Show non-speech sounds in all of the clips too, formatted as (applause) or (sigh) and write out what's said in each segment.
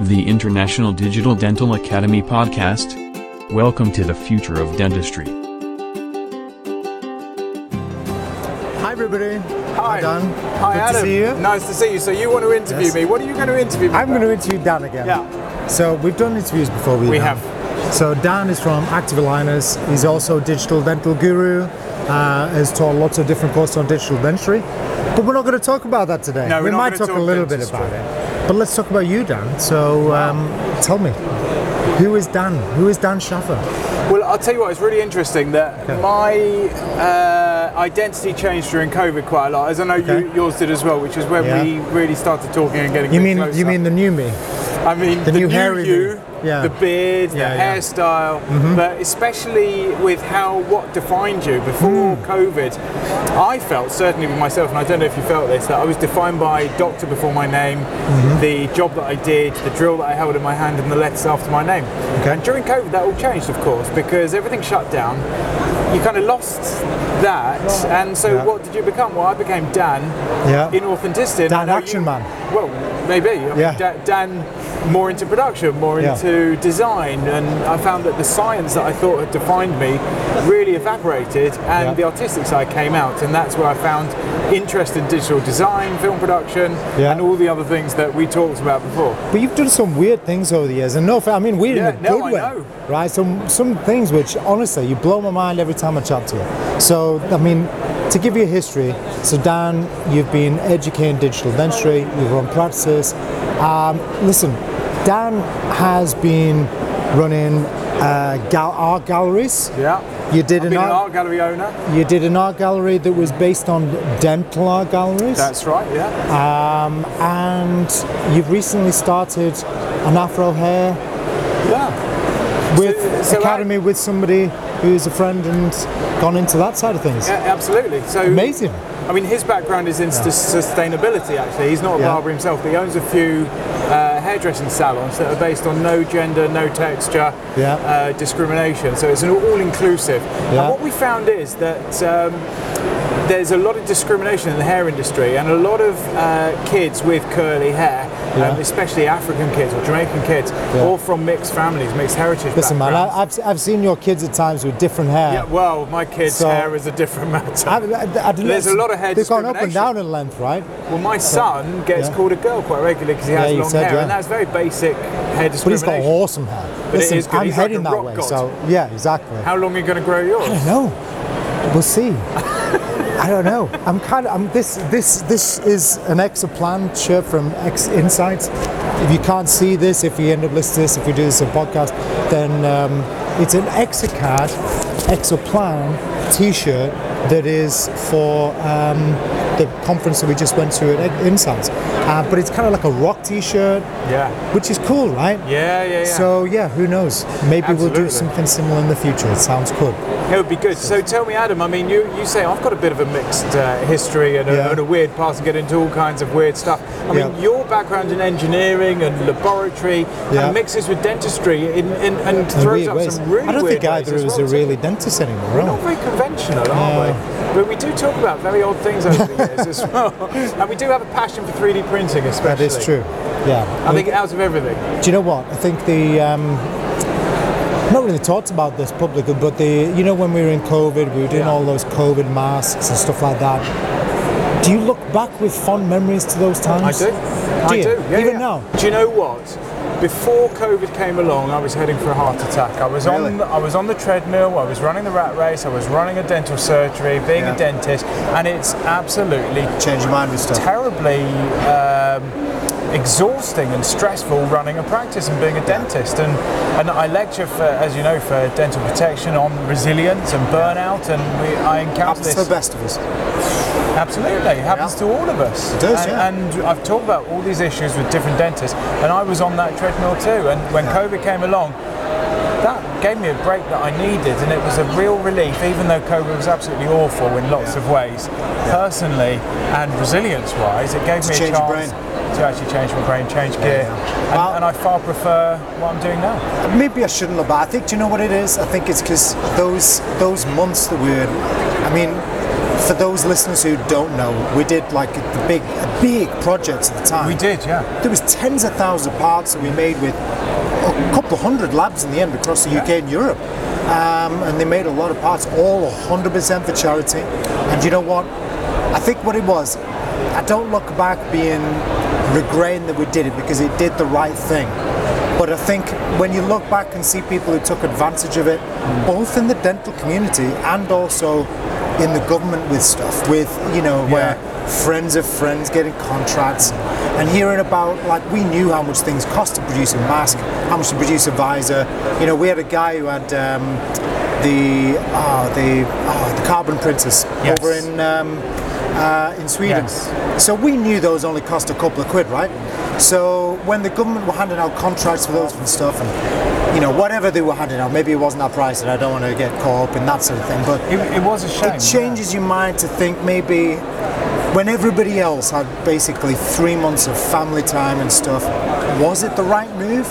the International Digital Dental Academy podcast. Welcome to the future of dentistry. Hi, everybody. Hi. Dan. Hi, Good Adam. to see you. Nice to see you. So you want to interview Yes. me? What are you going to interview me? I'm going to interview Dan again. Yeah. So we've done interviews before. with We Dan. have. So Dan is from Active Aligners. He's also a digital dental guru. Uh, has taught lots of different courses on digital dentistry. But we're not going to talk about that today. No, we're we not might gonna talk, a talk little bit about it. But let's talk about you, Dan. So um, tell me, who is Dan? Who is Dan Shaffer? Well, I'll tell you what. It's really interesting that Okay. my uh, identity changed during COVID quite a lot, as I know Okay. you, yours did as well, which is when Yeah. we really started talking and getting. You mean closer. you mean the new me? I mean, The the, new new, you, me. Yeah. the beard, Yeah, the yeah. hairstyle, but especially with how what defined you before Hmm. COVID. I felt certainly with myself, and I don't know if you felt this, that I was defined by doctor before my name, Mm-hmm. the job that I did, the drill that I held in my hand, and the letters after my name. Okay. And during COVID, that all changed, of course, because everything shut down. You kind of lost that, and so Yeah. what did you become? Well, I became Dan Yeah. in authenticity. Dan Action you- Man. Well, maybe. I mean, Yeah. Dan more into production, more Yeah. into design, and I found that the science that I thought had defined me really evaporated, and Yeah. the artistic side came out, and that's where I found interest in digital design, film production, Yeah. and all the other things that we talked about before. But you've done some weird things over the years, and no, I mean weird in a no, good I way, know. right? Some some things which honestly you blow my mind every time I chat to you. So I mean, to give you a history, so Dan, you've been educating digital dentistry, you've run practices. Um, listen, Dan has been running uh, gal- art galleries. Yeah. You did an been an art, art gallery owner. you did an art gallery that was based on dental art galleries. That's right. Yeah. um, and you've recently started an Afro hair Yeah. with So- so I- academy with somebody who's a friend and gone into that side of things. Yeah, absolutely. So Amazing. I mean, his background is in sus- sustainability. Actually, he's not a Yeah. barber himself, but he owns a few uh, hairdressing salons that are based on no gender, no texture, Yeah. uh, discrimination. So it's an all-inclusive. Yeah. And what we found is that. Um, there's a lot of discrimination in the hair industry, and a lot of uh, kids with curly hair, Yeah. um, especially African kids or Jamaican kids, Yeah. all from mixed families, mixed heritage Listen, man. I, I've, I've seen your kids at times with different hair. yeah, well, my kid's So- hair is a different (laughs) matter. I, I, I There's a lot of hair They've gone up and down in length, right? Well, my son gets Yeah. called a girl quite regularly because he has long said, hair, yeah. and that's very basic hair But he's got discrimination. awesome hair. But it Listen, is good. I'm He's like heading a that way. god. So yeah, exactly. How long are you going to grow yours? I don't know. We'll see. (laughs) I don't know. I'm kind of. I'm this. This. This is an Exoplan shirt from X Insights. If you can't see this, if you end up listening to this, if we do this on podcast, then um, it's an Exocad Exoplan T-shirt that is for um, the conference that we just went to at Insights. Uh, but it's kind of like a rock T-shirt, Yeah. which is cool, right? Yeah, yeah, yeah. So yeah, who knows? Maybe we'll do something similar in the future. It sounds good. it would be good. So tell me, Adam. I mean, you, you say I've got a bit of a mixed uh, history and a, Yeah. and a weird past and get into all kinds of weird stuff. I mean, your background in engineering and laboratory Yeah. and mixes with dentistry in, in, and in throws up ways. some really I don't think either of us well, are really dentists anymore. We're not very conventional, are we? But we do talk about very odd things over the years as (laughs) well. And we do have a passion for 3D printing, especially. That is true. Yeah. I think out of everything. Do you know what? I think the. Um, not really talked about this publicly, but the you know when we were in COVID, we were doing Yeah. all those COVID masks and stuff like that. Do you look back with fond memories to those I times? do. Do I you? do. Yeah, Even yeah. now? Do you know what? Before COVID came along, I was heading for a heart attack. I was Really? on the, I was on the treadmill. I was running the rat race. I was running a dental surgery, being Yeah. a dentist, and it's absolutely Change your mind with stuff. terribly um, exhausting and stressful running a practice and being a dentist. And, and I lecture, for, as you know, for dental protection on resilience and burnout. And we, I encounter Happens this. the best of us. Absolutely, it happens Yeah. to all of us. It does, and, yeah. and I've talked about all these issues with different dentists, and I was on that treadmill too. And when COVID came along, that gave me a break that I needed, and it was a real relief, even though COVID was absolutely awful in lots of ways. Personally and resilience-wise, it gave me change a chance to actually change my brain, change gear, and, Well- and I far prefer what I'm doing now. Maybe I shouldn't have, but I think, do you know what it is? I think it's because those those months that we're, I mean, for those listeners who don't know, we did like the big, a big project at the time. We did, yeah. There was tens of thousands of parts that we made with a couple of hundred labs in the end across the UK and Europe. Um, and they made a lot of parts, all 100% for charity. And you know what? I think what it was, I don't look back being regretting that we did it because it did the right thing. But I think when you look back and see people who took advantage of it, both in the dental community and also in the government with stuff, with, you know, where friends of friends getting contracts and hearing about, like, we knew how much things cost to produce a mask, how much to produce a visor. You know, we had a guy who had um, the, uh, the, uh, the carbon printers Yes. over in um, uh, in Sweden. Yes. So we knew those only cost a couple of quid, right? So when the government were handing out contracts for those and stuff, and you know whatever they were handing out, maybe it wasn't that price, and I don't want to get caught up in that sort of thing, but It, it was a shame. it changes your mind to think maybe when everybody else had basically three months of family time and stuff, was it the right move?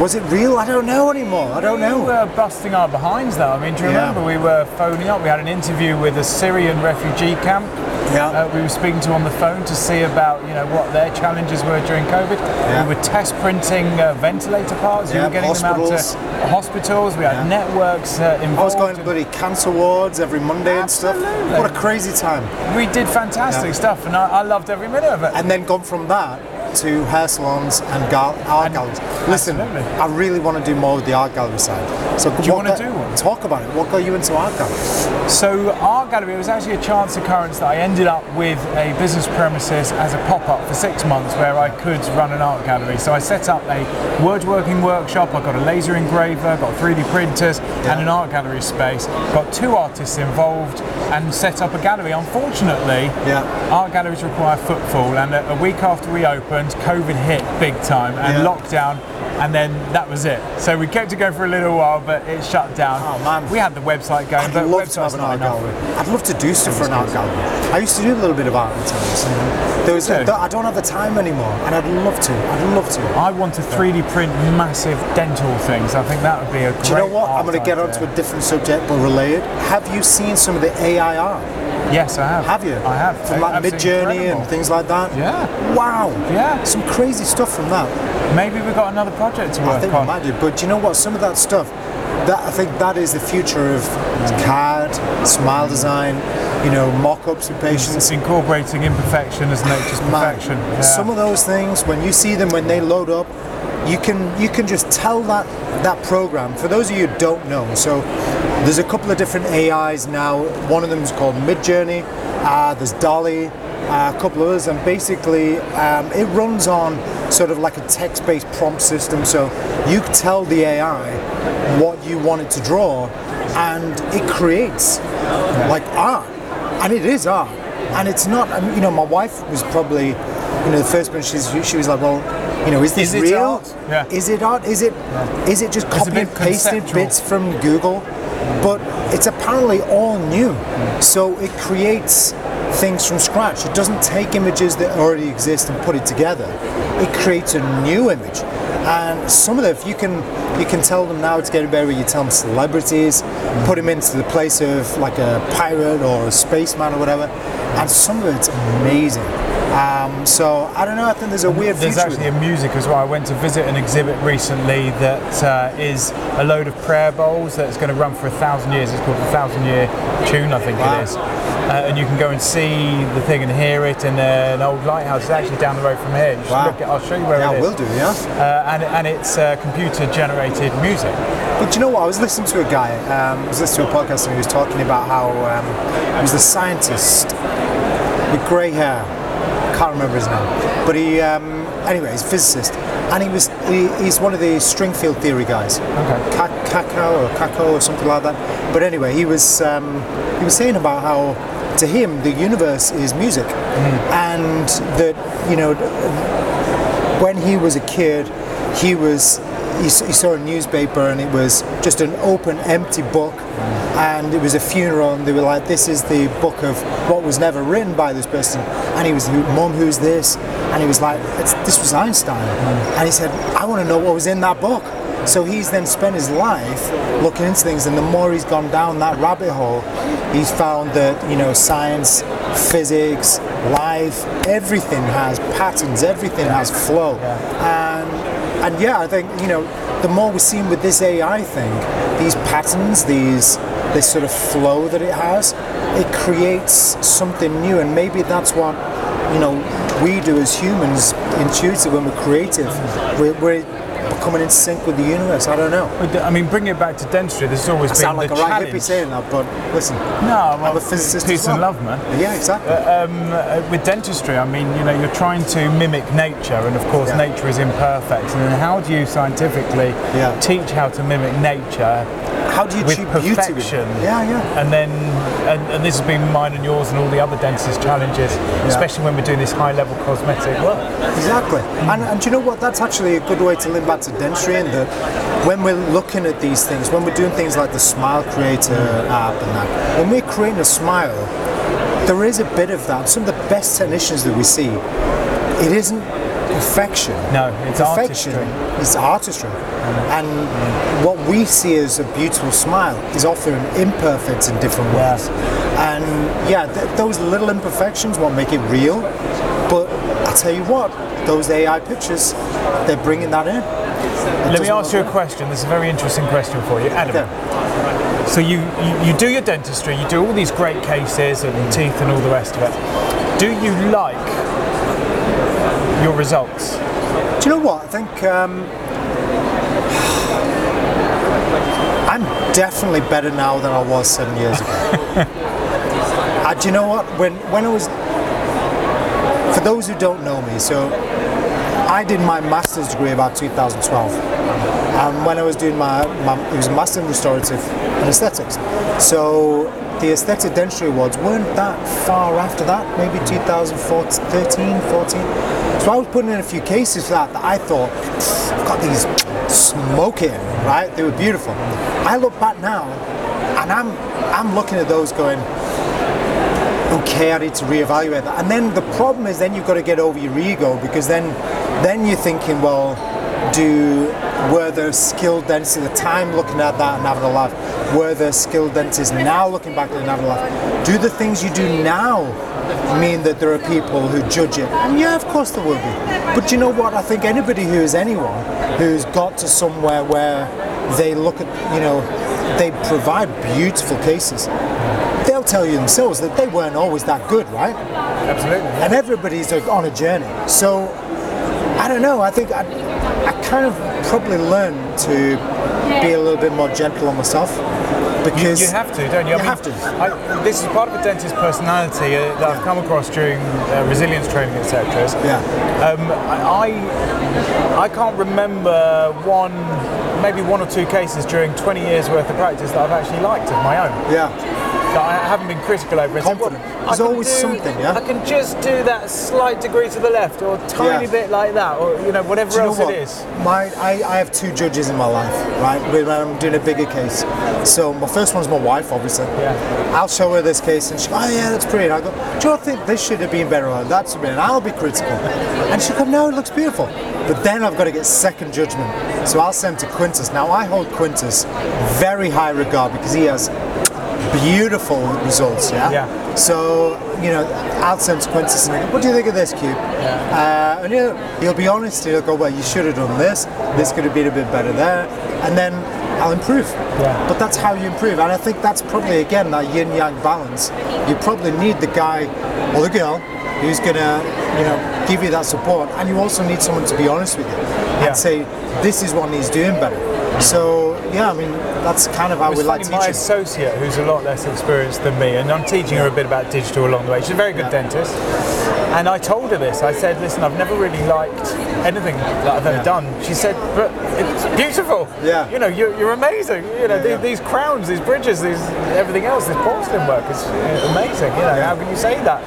Was it real? I don't know anymore. I don't know. We were busting our behinds though. I mean, do you Yeah. remember we were phoning up? We had an interview with a Syrian refugee camp. Yeah. Uh, we were speaking to on the phone to see about you know what their challenges were during COVID. Yeah. We were test printing uh, ventilator parts. we Yeah, were getting them out hospitals. to hospitals. We had Yeah. networks uh, involved. I was going to bloody cancer wards every Monday and stuff. What a crazy time. we did fantastic stuff, and I, I loved every minute of it. and then gone from that to hair salons and gal- art galleries. Listen, Absolutely. I really want to do more with the art gallery side. So do you wanna do one? Talk about it. What got you into art gallery? So art gallery was actually a chance occurrence that I ended up with a business premises as a pop-up for six months where I could run an art gallery. So I set up a woodworking workshop, I got a laser engraver, got 3D printers and an art gallery space. Got two artists involved and set up a gallery. Unfortunately, Yeah. art galleries require footfall and a, a week after we opened, COVID hit big time and Yeah. lockdown and then that was it. So we kept it going for a little while, but it shut down. Oh, man. We had the website going, I'd but love to have an art gallery. I'd love to do stuff for an art gallery. I used to do a little bit of art at times. There was. I don't have the time anymore, and I'd love to. I'd love to. I want to 3D print massive dental things. I think that would be a great. Do you know what? I'm going to get onto a different subject, but related. Have you seen some of the AI art? Yes, I have. Have you? I have. From like Midjourney and things like that. Yeah. Wow. Yeah. Some crazy stuff from that. Maybe we've got another project to work on. I think we might do. But you know what? Some of that stuff, that I think that is the future of CAD, smile design, you know, mock-ups with patients. It's incorporating imperfection as nature's perfection. Yeah. Some of those things, when you see them when they load up, you can you can just tell that that program. For those of you who don't know, so there's a couple of different AIs now. One of them is called Midjourney. Uh, there's DALL-E. Uh, a couple of others, and basically um, it runs on sort of like a text-based prompt system. So you tell the AI what you want it to draw, and it creates like art, and it is art, and it's not. I mean, you know, my wife was probably, you know, the first one she's she was like, well, you know, is this Is real? art? Yeah. Is it art? Is it? Is it just copy and pasted conceptual. bits from Google? But it's apparently all new, so it creates things from scratch. It doesn't take images that already exist and put it together. It creates a new image. And some of them, you can, you can tell them now. It's getting better. You tell them celebrities, put them into the place of like a pirate or a spaceman or whatever, and some of it's amazing. Um, so I don't know. I think there's a weird There's actually a music as well. I went to visit an exhibit recently that uh, is a load of prayer bowls that's going to run for a thousand years. It's called the Thousand Year Tune, I think Wow. it is. Uh, and you can go and see the thing and hear it in uh, an old lighthouse. It's actually down the road from here. Wow. look at, I'll show you where it is. yeah, it I will do. Yeah. Uh, and, and it's uh, computer generated music. But you know what? I was listening to a guy. Um, I was listening to a podcast and he was talking about how um, he was the scientist with grey hair. Can't remember his name, but he um, anyway, he's a physicist, and he was he, he's one of the string field theory guys. Okay. Cacao or Caco or something like that. But anyway, he was um, he was saying about how to him the universe is music, and that you know when he was a kid, he was he, he saw a newspaper and it was just an open, empty book, and it was a funeral, and they were like, "This is the book of what was never written by this person," and he was, "Mom, who's this?" And he was like, it's, "This was Einstein," and he said, "I want to know what was in that book." So he's then spent his life looking into things, and the more he's gone down that rabbit hole, he's found that you know science, physics, life, everything has patterns, everything has flow, and and yeah, I think you know the more we're seeing with this AI thing, these patterns, these this sort of flow that it has, it creates something new, and maybe that's what you know we do as humans intuitive when we're creative. We're, we're becoming in sync with the universe. I don't know. I mean, bring it back to dentistry. This has always I been sound like the a right challenge. hippie saying that, but listen, No, well, I'm a physicist. Peace well. and love, man. Yeah, exactly. Um, uh, with dentistry, I mean, you know, you're trying to mimic nature, and of course, Yeah. nature is imperfect. And then, how do you scientifically Yeah. teach how to mimic nature How do you achieve beauty? perfection? Yeah, yeah. And then, and, and this has been mine and yours and all the other dentist challenges, especially when we're doing this high-level cosmetic work. Exactly. And, and do you know what? That's actually a good way to link back to dentistry in that when we're looking at these things, when we're doing things like the Smile Creator app and that, when we're creating a smile, there is a bit of that. Some of the best technicians that we see, it isn't perfection. No, it's perfection. artistry. It's artistry. And what we see as a beautiful smile is often imperfect in different Yeah. ways. And yeah, th- those little imperfections won't make it real. But I tell you what, those AI pictures, they're bringing that in. Let me ask you a question. This is a very interesting question for you, Adam. Okay. So you, you, you do your dentistry, you do all these great cases and teeth and all the rest of it. Do you like your results? Do you know what? I think um, I'm definitely better now than I was seven years ago. (laughs) uh, do you know what? When when I was, for those who don't know me, so I did my master's degree about 2012. And um, when I was doing my, my it was master in restorative anesthetics. So the aesthetic dentistry awards weren't that far after that, maybe 2013, 14. So I was putting in a few cases for that that I thought, I've got these smoking, right? They were beautiful. I look back now and I'm I'm looking at those going, okay, I need to reevaluate that. And then the problem is then you've got to get over your ego because then then you're thinking, well, do were there skilled dentists at the time looking at that and having a laugh? Were there skilled dentists now looking back and having a laugh? Do the things you do now mean that there are people who judge it? And yeah, of course there will be. But you know what? I think anybody who is anyone who's got to somewhere where they look at, you know, they provide beautiful cases tell you themselves that they weren't always that good, right? Absolutely. And everybody's on a journey. So I don't know. I think I, I kind of probably learned to be a little bit more gentle on myself because You have to, don't you? You have to. I, this is part of a dentist's personality uh, that I've come across during uh, resilience training, etc. Yeah. Um, I I can't remember one, maybe one or two cases during 20 years worth of practice that I've actually liked of my own. Yeah. I haven't been critical over. said, Confident. "Well, I There's always do- something, yeah? I can just do that slight degree to the left, or a tiny Yeah. bit like that, or you know whatever you know else what? it is. My, I, I have two judges in my life, right? When I'm doing a bigger case. So my first one's my wife, obviously. Yeah. I'll show her this case and she go, oh yeah, that's pretty. And I go, do you think this should have been better? Or that's been. And I'll be critical. And she go, no, it looks beautiful. But then I've got to get second judgment. So I'll send to Quintus. Now I hold Quintus very high regard because he has beautiful results. Yeah. Yeah. So you know, I'll send to Quintus and go, what do you think of this cube? Uh, and he'll, he'll be honest. He'll go, well, you should have done this. This could have been a bit better there. And then I'll improve. Yeah. But that's how you improve. And I think that's probably again that yin yang balance. You probably need the guy or the girl who's gonna, you know, give you that support. And you also need someone to be honest with you Yeah. and say, this is what needs doing better. So yeah, I mean that's kind of how we like funny, my associate, who's a lot less experienced than me, and I'm teaching her a bit about digital along the way. She's a very good Yeah. dentist. And I told her this. I said, listen, I've never really liked anything that I've ever Yeah. done. She said, but it's beautiful. Yeah. You know, you're, you're amazing. You know, Yeah, the- yeah. these crowns, these bridges, these everything else, this porcelain work is amazing. You know, how can you say that?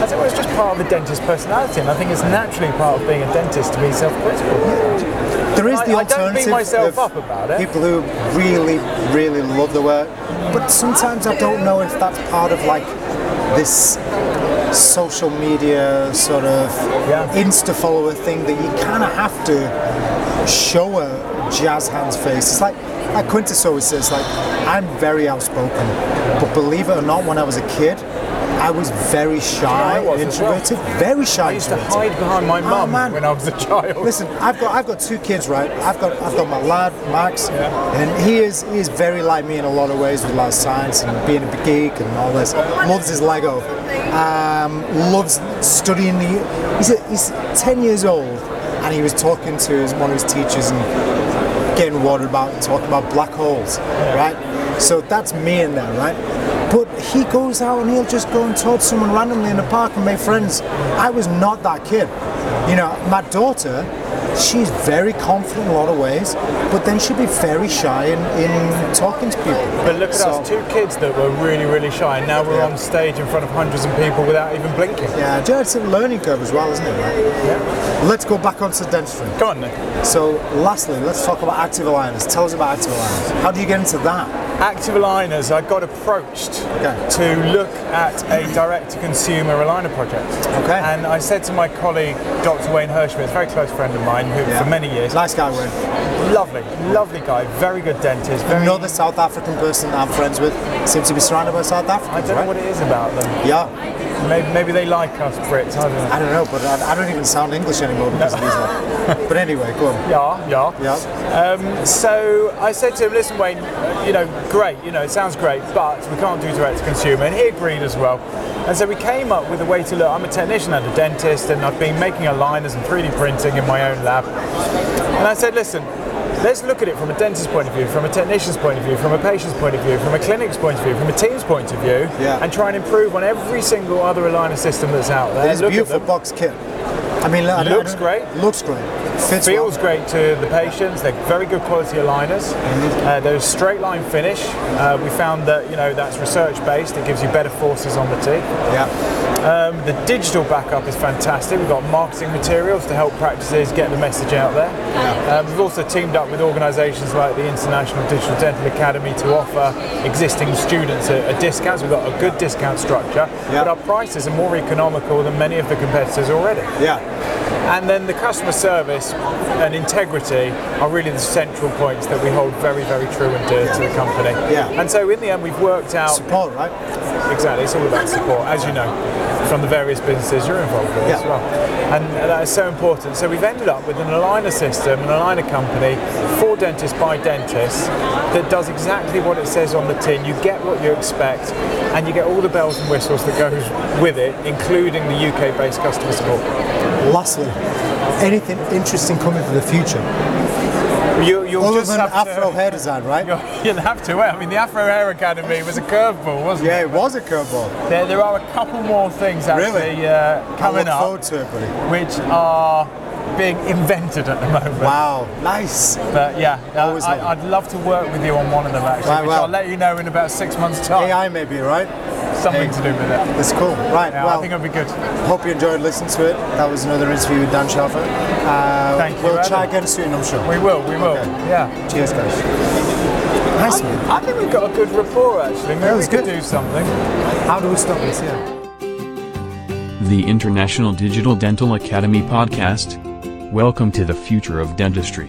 I said, well, it's just part of a dentist's personality, and I think it's naturally part of being a dentist to be self-critical. There is I- the I don't beat alternative myself of up about it. people who really, really love the work, but sometimes I don't know if that's part of like this social media sort of Yeah. Insta follower thing that you kind of have to show a jazz hands face. It's like like Quintus always says, like I'm very outspoken, but believe it or not, when I was a kid, I was very shy, was as well. introverted, very shy. I used to hide behind my Oh, mum man. when I was a child. Listen, I've got I've got two kids, right? I've got I've got my lad Max, Yeah. and he is he is very like me in a lot of ways with of science and being a geek and all this. Loves his Lego. Um, loves studying the. He's a, he's ten years old, and he was talking to his, one of his teachers and getting worried about and talking about black holes, right? So that's me in there, right? But he goes out and he'll just go and talk to someone randomly in the park and make friends. I was not that kid. You know, my daughter, she's very confident in a lot of ways, but then she'd be very shy in, in talking to people. But look at So- us, two kids that were really, really shy, and now we're Yeah. on stage in front of hundreds of people without even blinking. Yeah, it's a learning curve as well, isn't it? Right? Yeah. Let's go back onto dentistry. Come on, Nick. So, lastly, let's talk about active aligners. Tell us about active aligners. How do you get into that? Active aligners, I got approached Okay. to look at a direct to consumer aligner project. Okay. And I said to my colleague, Dr. Wayne Hirschman, a very close friend of mine, who Yeah. for many years, Nice guy, Wayne. lovely, lovely guy, very good dentist, very. Another South African person I'm friends with seems to be surrounded by South Africans. I don't know right? what it is about them. Yeah, Maybe, maybe they like us Brits. I don't know. I don't know, but I, I don't even sound English anymore because of these. (laughs) lot. But anyway, go on. Yeah, yeah. Yeah. Um, so I said to him, listen, Wayne, you know, great, you know, it sounds great, but we can't do direct to consumer. And he agreed as well. And so we came up with a way to look. I'm a technician and a dentist, and I've been making aligners and 3D printing in my own lab. And I said, listen, let's look at it from a dentist's point of view, from a technician's point of view, from a patient's point of view, from a clinic's point of view, from a team's point of view, Yeah. and try and improve on every single other aligner system that's out there. It's a beautiful box kit. I mean, I don't- I Looks great. Looks great. Fits Feels well. great to the patients. They're very good quality aligners. Uh, they're a straight line finish. Uh, we found that you know that's research based. It gives you better forces on the teeth. Yeah. Um, the digital backup is fantastic. We've got marketing materials to help practices get the message out there. Um, we've also teamed up with organisations like the International Digital Dental Academy to offer existing students a, a discount. So we've got a good discount structure, Yeah. but our prices are more economical than many of the competitors already. Yeah. And then the customer service and integrity are really the central points that we hold very, very true and dear to the company. Yeah. And so in the end, we've worked out Support, right? exactly. It's all about support, as you know, from the various businesses you're involved with as Yeah. well. And that is so important. So we've ended up with an aligner system, an aligner company for dentists by dentists that does exactly what it says on the tin. You get what you expect, and you get all the bells and whistles that goes with it, including the UK-based customer support. Lastly, anything interesting coming for the future? You, you'll Other just than have Afro to, hair design, right? (laughs) You'll, you'll have to. I mean, the Afro Hair Academy was a curveball, wasn't Yeah, it? Yeah, it was a curveball. There, there are a couple more things actually Really? uh, coming up, to it, buddy. which are being invented at the moment. Wow, nice. But yeah, Always I, I'd love to work with you on one of them actually, Right, which well. I'll let you know in about six months' time. AI maybe, right? Something to do with it. That's cool. Right, Yeah, I think it'll be good. hope you enjoyed listening to it. That was another interview with Dan Shaffer. Uh, Thank you, We'll Adam. try again soon, I'm sure. We will, we will. Okay. Yeah. Cheers, guys. Nice, man. I think we've got a good rapport actually. Maybe That we was could good. do something. How do we stop this? Yeah. The International Digital Dental Academy podcast. Welcome to the future of dentistry.